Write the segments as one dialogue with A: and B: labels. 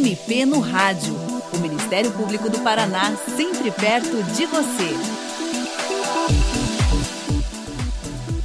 A: MP no Rádio. O Ministério Público do Paraná, sempre perto de você.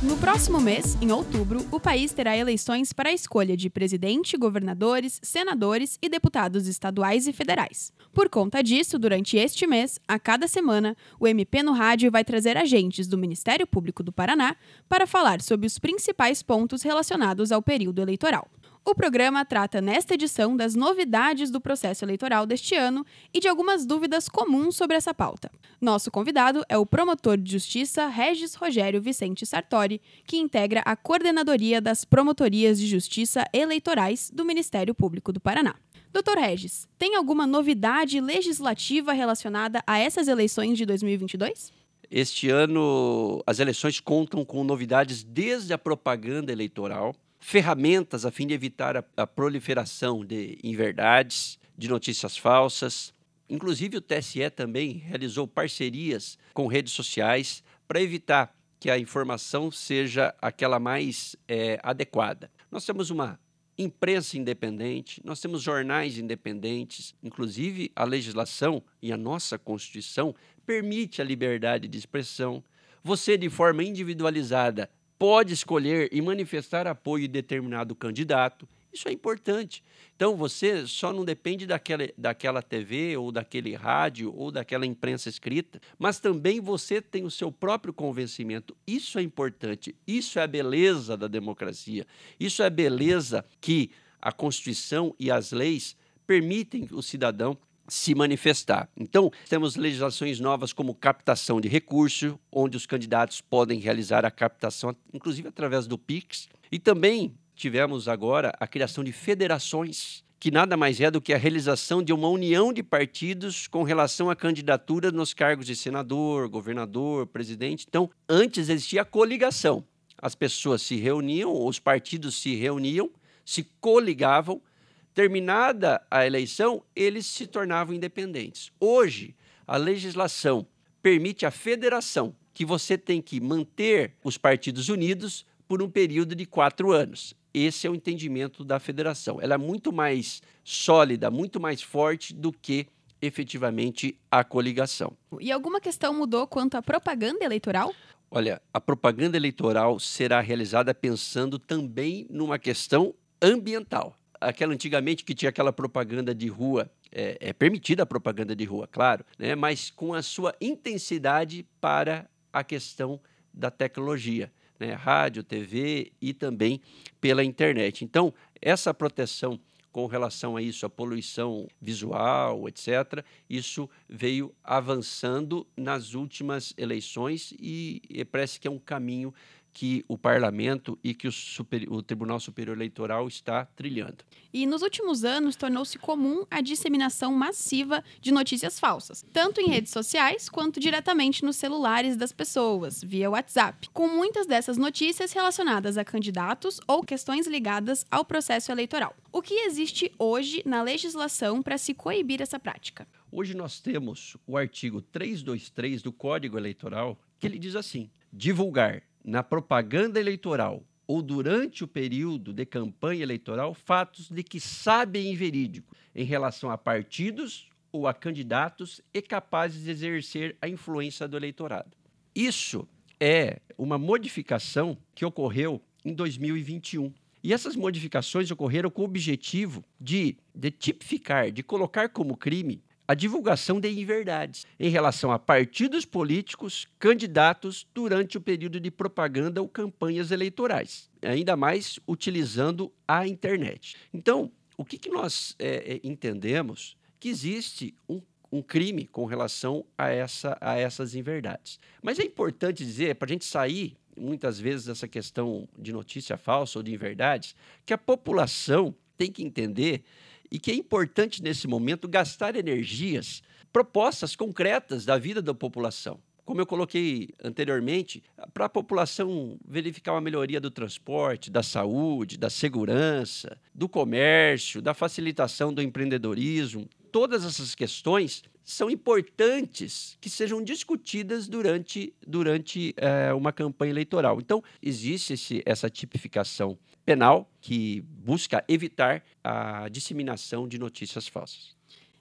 B: No próximo mês, em outubro, o país terá eleições para a escolha de presidente, governadores, senadores e deputados estaduais e federais. Por conta disso, durante este mês, a cada semana, o MP no Rádio vai trazer agentes do Ministério Público do Paraná para falar sobre os principais pontos relacionados ao período eleitoral. O programa trata nesta edição das novidades do processo eleitoral deste ano e de algumas dúvidas comuns sobre essa pauta. Nosso convidado é o promotor de justiça Regis Rogério Vicente Sartori, que integra a coordenadoria das promotorias de justiça eleitorais do Ministério Público do Paraná. Doutor Regis, tem alguma novidade legislativa relacionada a essas eleições de 2022?
C: Este ano, as eleições contam com novidades desde a propaganda eleitoral ferramentas a fim de evitar a, a proliferação de inverdades, de notícias falsas. Inclusive, o TSE também realizou parcerias com redes sociais para evitar que a informação seja aquela mais é, adequada. Nós temos uma imprensa independente, nós temos jornais independentes, inclusive a legislação e a nossa Constituição permite a liberdade de expressão. Você, de forma individualizada, pode escolher e manifestar apoio em determinado candidato. Isso é importante. Então você só não depende daquela, daquela TV ou daquele rádio ou daquela imprensa escrita, mas também você tem o seu próprio convencimento. Isso é importante. Isso é a beleza da democracia. Isso é a beleza que a Constituição e as leis permitem o cidadão se manifestar. Então, temos legislações novas como captação de recurso, onde os candidatos podem realizar a captação, inclusive através do Pix. E também tivemos agora a criação de federações, que nada mais é do que a realização de uma união de partidos com relação à candidatura nos cargos de senador, governador, presidente. Então, antes existia a coligação. As pessoas se reuniam, os partidos se reuniam, se coligavam Terminada a eleição, eles se tornavam independentes. Hoje, a legislação permite a federação, que você tem que manter os partidos unidos por um período de quatro anos. Esse é o entendimento da federação. Ela é muito mais sólida, muito mais forte do que efetivamente a coligação.
B: E alguma questão mudou quanto à propaganda eleitoral?
C: Olha, a propaganda eleitoral será realizada pensando também numa questão ambiental aquela antigamente que tinha aquela propaganda de rua, é, é permitida a propaganda de rua, claro, né? mas com a sua intensidade para a questão da tecnologia, né? rádio, TV e também pela internet. Então, essa proteção com relação a isso, a poluição visual, etc., isso veio avançando nas últimas eleições e, e parece que é um caminho que o parlamento e que o, super, o, Tribunal Superior Eleitoral está trilhando.
B: E nos últimos anos tornou-se comum a disseminação massiva de notícias falsas, tanto em redes sociais quanto diretamente nos celulares das pessoas, via WhatsApp, com muitas dessas notícias relacionadas a candidatos ou questões ligadas ao processo eleitoral. O que existe hoje na legislação para se coibir essa prática?
C: Hoje nós temos o artigo 323 do Código Eleitoral que ele diz assim: divulgar na propaganda eleitoral ou durante o período de campanha eleitoral fatos de que sabem inverídico em relação a partidos ou a candidatos e capazes de exercer a influência do eleitorado. Isso é uma modificação que ocorreu em 2021. E essas modificações ocorreram com o objetivo de, de tipificar, de colocar como crime a divulgação de inverdades em relação a partidos políticos, candidatos durante o período de propaganda ou campanhas eleitorais, ainda mais utilizando a internet. Então, o que, que nós é, entendemos? Que existe um, um, crime com relação a, essa, a essas inverdades. Mas é importante dizer, para a gente sair muitas vezes dessa questão de notícia falsa ou de inverdades, que a população tem que entender e que é importante nesse momento gastar energias, propostas concretas da vida da população. Como eu coloquei anteriormente, para a população verificar uma melhoria do transporte, da saúde, da segurança, do comércio, da facilitação do empreendedorismo, todas essas questões são importantes que sejam discutidas durante, durante é, uma campanha eleitoral. Então, existe esse, essa tipificação penal que busca evitar a disseminação de notícias falsas.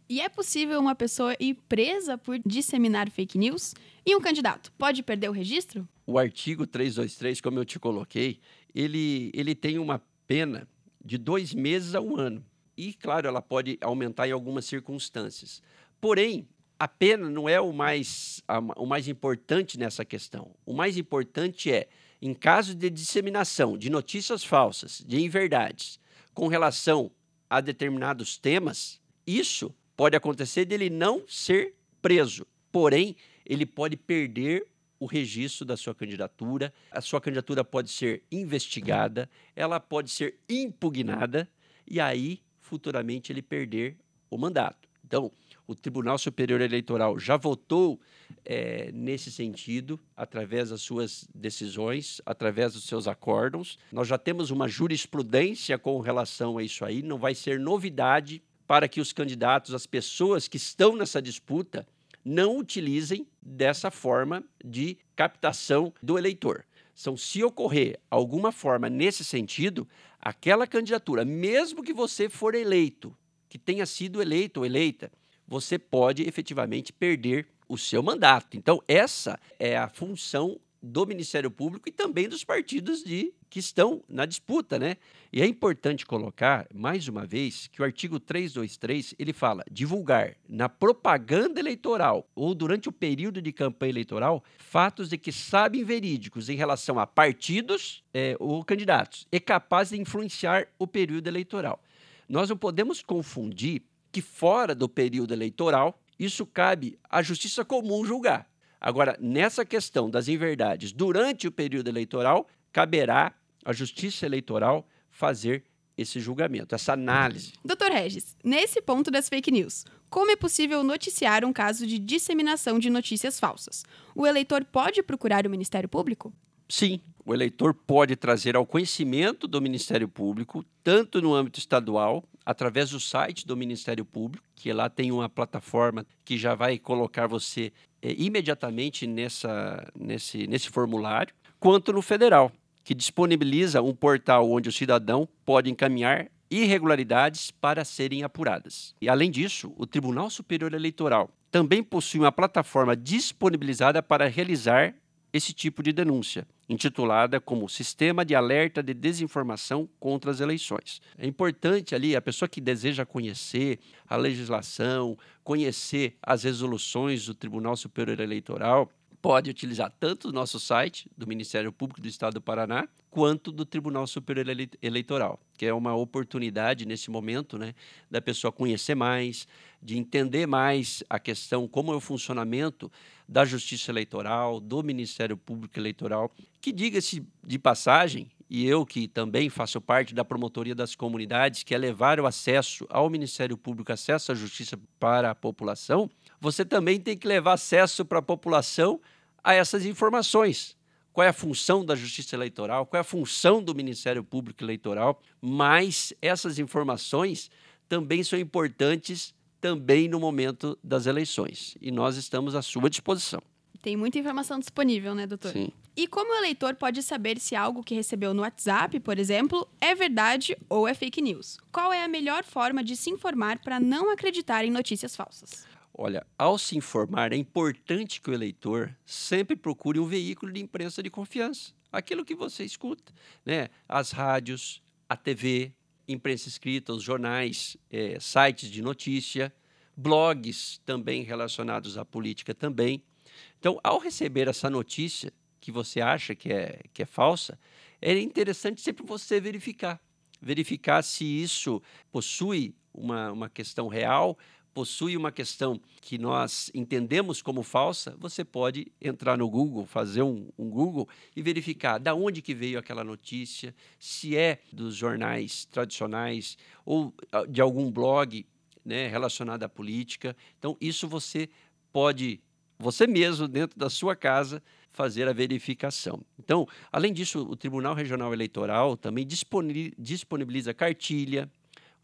B: E é possível uma pessoa ir presa por disseminar fake news? E um candidato pode perder o registro?
C: O artigo 323, como eu te coloquei, ele, ele tem uma pena de dois meses a um ano. E, claro, ela pode aumentar em algumas circunstâncias. Porém, a pena não é o mais, a, o mais importante nessa questão. O mais importante é, em caso de disseminação de notícias falsas, de inverdades, com relação a determinados temas, isso pode acontecer dele não ser preso. Porém, ele pode perder o registro da sua candidatura, a sua candidatura pode ser investigada, ela pode ser impugnada e aí futuramente ele perder o mandato. Então, o Tribunal Superior Eleitoral já votou é, nesse sentido, através das suas decisões, através dos seus acórdons. Nós já temos uma jurisprudência com relação a isso aí, não vai ser novidade para que os candidatos, as pessoas que estão nessa disputa, não utilizem dessa forma de captação do eleitor. Então, se ocorrer alguma forma nesse sentido, aquela candidatura, mesmo que você for eleito, que tenha sido eleito ou eleita, você pode efetivamente perder o seu mandato. Então, essa é a função do Ministério Público e também dos partidos de que estão na disputa, né? E é importante colocar, mais uma vez, que o artigo 323, ele fala divulgar na propaganda eleitoral ou durante o período de campanha eleitoral fatos de que sabem verídicos em relação a partidos é, ou candidatos e capazes de influenciar o período eleitoral. Nós não podemos confundir que fora do período eleitoral, isso cabe à justiça comum julgar. Agora, nessa questão das inverdades durante o período eleitoral, caberá à Justiça Eleitoral fazer esse julgamento, essa análise.
B: Doutor Regis, nesse ponto das fake news, como é possível noticiar um caso de disseminação de notícias falsas? O eleitor pode procurar o Ministério Público?
C: Sim, o eleitor pode trazer ao conhecimento do Ministério Público, tanto no âmbito estadual, através do site do Ministério Público, que lá tem uma plataforma que já vai colocar você é, imediatamente nessa, nesse, nesse formulário, quanto no federal, que disponibiliza um portal onde o cidadão pode encaminhar irregularidades para serem apuradas. E, além disso, o Tribunal Superior Eleitoral também possui uma plataforma disponibilizada para realizar esse tipo de denúncia, intitulada como Sistema de Alerta de Desinformação contra as Eleições. É importante ali a pessoa que deseja conhecer a legislação, conhecer as resoluções do Tribunal Superior Eleitoral, pode utilizar tanto o nosso site do Ministério Público do Estado do Paraná quanto do Tribunal Superior Eleitoral, que é uma oportunidade nesse momento, né, da pessoa conhecer mais, de entender mais a questão como é o funcionamento da Justiça Eleitoral, do Ministério Público Eleitoral, que diga-se de passagem, e eu que também faço parte da promotoria das comunidades, que é levar o acesso ao Ministério Público, acesso à justiça para a população, você também tem que levar acesso para a população a essas informações. Qual é a função da Justiça Eleitoral? Qual é a função do Ministério Público Eleitoral? Mas essas informações também são importantes também no momento das eleições. E nós estamos à sua disposição.
B: Tem muita informação disponível, né, doutor?
C: Sim.
B: E como o eleitor pode saber se algo que recebeu no WhatsApp, por exemplo, é verdade ou é fake news? Qual é a melhor forma de se informar para não acreditar em notícias falsas?
C: Olha, ao se informar, é importante que o eleitor sempre procure um veículo de imprensa de confiança. Aquilo que você escuta, né? As rádios, a TV, imprensa escrita, os jornais, é, sites de notícia, blogs também relacionados à política também. Então, ao receber essa notícia que você acha que é, que é falsa, é interessante sempre você verificar. Verificar se isso possui uma, uma questão real possui uma questão que nós entendemos como falsa, você pode entrar no Google, fazer um, um, Google e verificar da onde que veio aquela notícia, se é dos jornais tradicionais ou ah, de algum blog né, relacionado à política. Então, isso você pode, você mesmo, dentro da sua casa, fazer a verificação. Então, além disso, o Tribunal Regional Eleitoral também disponibiliza cartilha,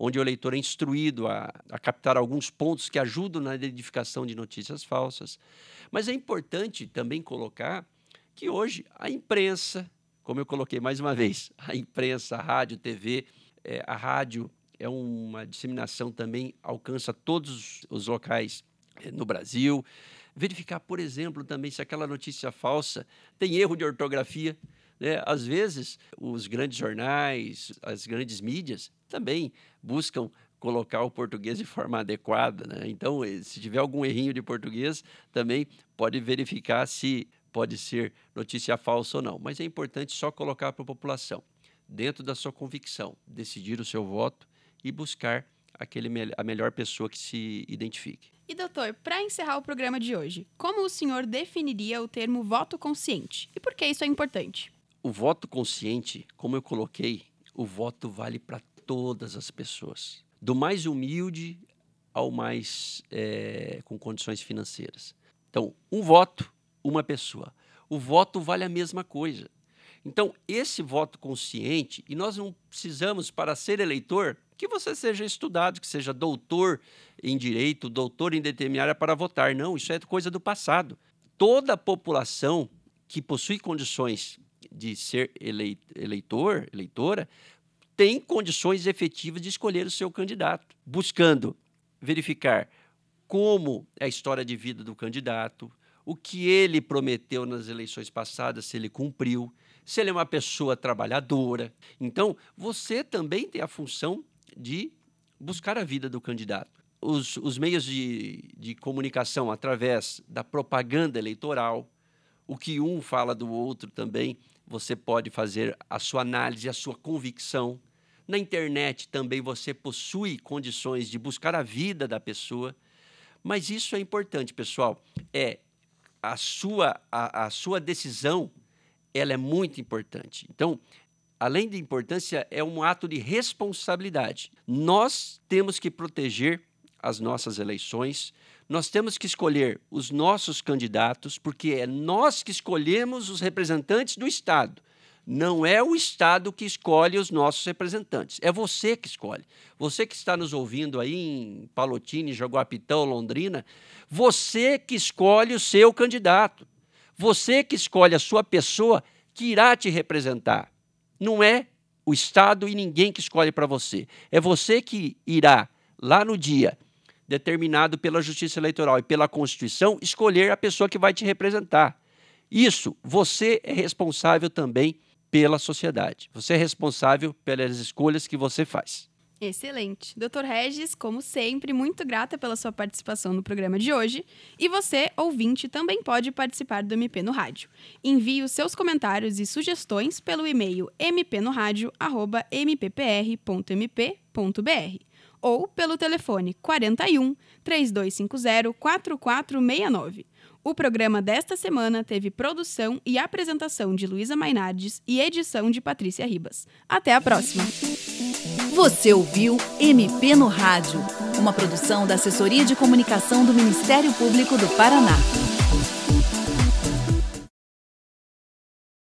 C: onde o eleitor é instruído a, a captar alguns pontos que ajudam na identificação de notícias falsas. Mas é importante também colocar que hoje a imprensa, como eu coloquei mais uma vez, a imprensa, a rádio, TV, é, a rádio é uma disseminação também, alcança todos os locais é, no Brasil. Verificar, por exemplo, também se aquela notícia falsa tem erro de ortografia. Né? Às vezes, os grandes jornais, as grandes mídias também buscam colocar o português de forma adequada. Né? Então, eh, se tiver algum errinho de português, também pode verificar se pode ser notícia falsa ou não. Mas é importante só colocar para a população, dentro da sua convicção, decidir o seu voto e buscar aquele, a melhor pessoa que se identifique.
B: E doutor, para encerrar o programa de hoje, como o senhor definiria o termo voto consciente e por que isso é importante?
C: O voto consciente, como eu coloquei, o voto vale para todas as pessoas, do mais humilde ao mais é, com condições financeiras. Então, um voto, uma pessoa. O voto vale a mesma coisa. Então, esse voto consciente, e nós não precisamos, para ser eleitor, que você seja estudado, que seja doutor em direito, doutor em determinada para votar. Não, isso é coisa do passado. Toda a população que possui condições de ser eleitor, eleitora, tem condições efetivas de escolher o seu candidato, buscando verificar como é a história de vida do candidato, o que ele prometeu nas eleições passadas, se ele cumpriu, se ele é uma pessoa trabalhadora. Então, você também tem a função de buscar a vida do candidato. Os, os meios de, de comunicação através da propaganda eleitoral, o que um fala do outro também, você pode fazer a sua análise, a sua convicção. Na internet também você possui condições de buscar a vida da pessoa. Mas isso é importante, pessoal. É a sua, a, a sua decisão ela é muito importante. Então, além de importância, é um ato de responsabilidade. Nós temos que proteger as nossas eleições, nós temos que escolher os nossos candidatos, porque é nós que escolhemos os representantes do Estado. Não é o Estado que escolhe os nossos representantes, é você que escolhe. Você que está nos ouvindo aí em Palotine, Jaguapitão, Londrina, você que escolhe o seu candidato. Você que escolhe a sua pessoa que irá te representar. Não é o Estado e ninguém que escolhe para você. É você que irá, lá no dia determinado pela Justiça Eleitoral e pela Constituição, escolher a pessoa que vai te representar. Isso, você é responsável também pela sociedade. Você é responsável pelas escolhas que você faz.
B: Excelente. Doutor Regis, como sempre, muito grata pela sua participação no programa de hoje. E você, ouvinte, também pode participar do MP no Rádio. Envie os seus comentários e sugestões pelo e-mail mpnoradio.mppr.mp.br ou pelo telefone 41 3250 4469. O programa desta semana teve produção e apresentação de Luísa Mainardes e edição de Patrícia Ribas. Até a próxima!
A: Você ouviu MP no Rádio, uma produção da Assessoria de Comunicação do Ministério Público do Paraná.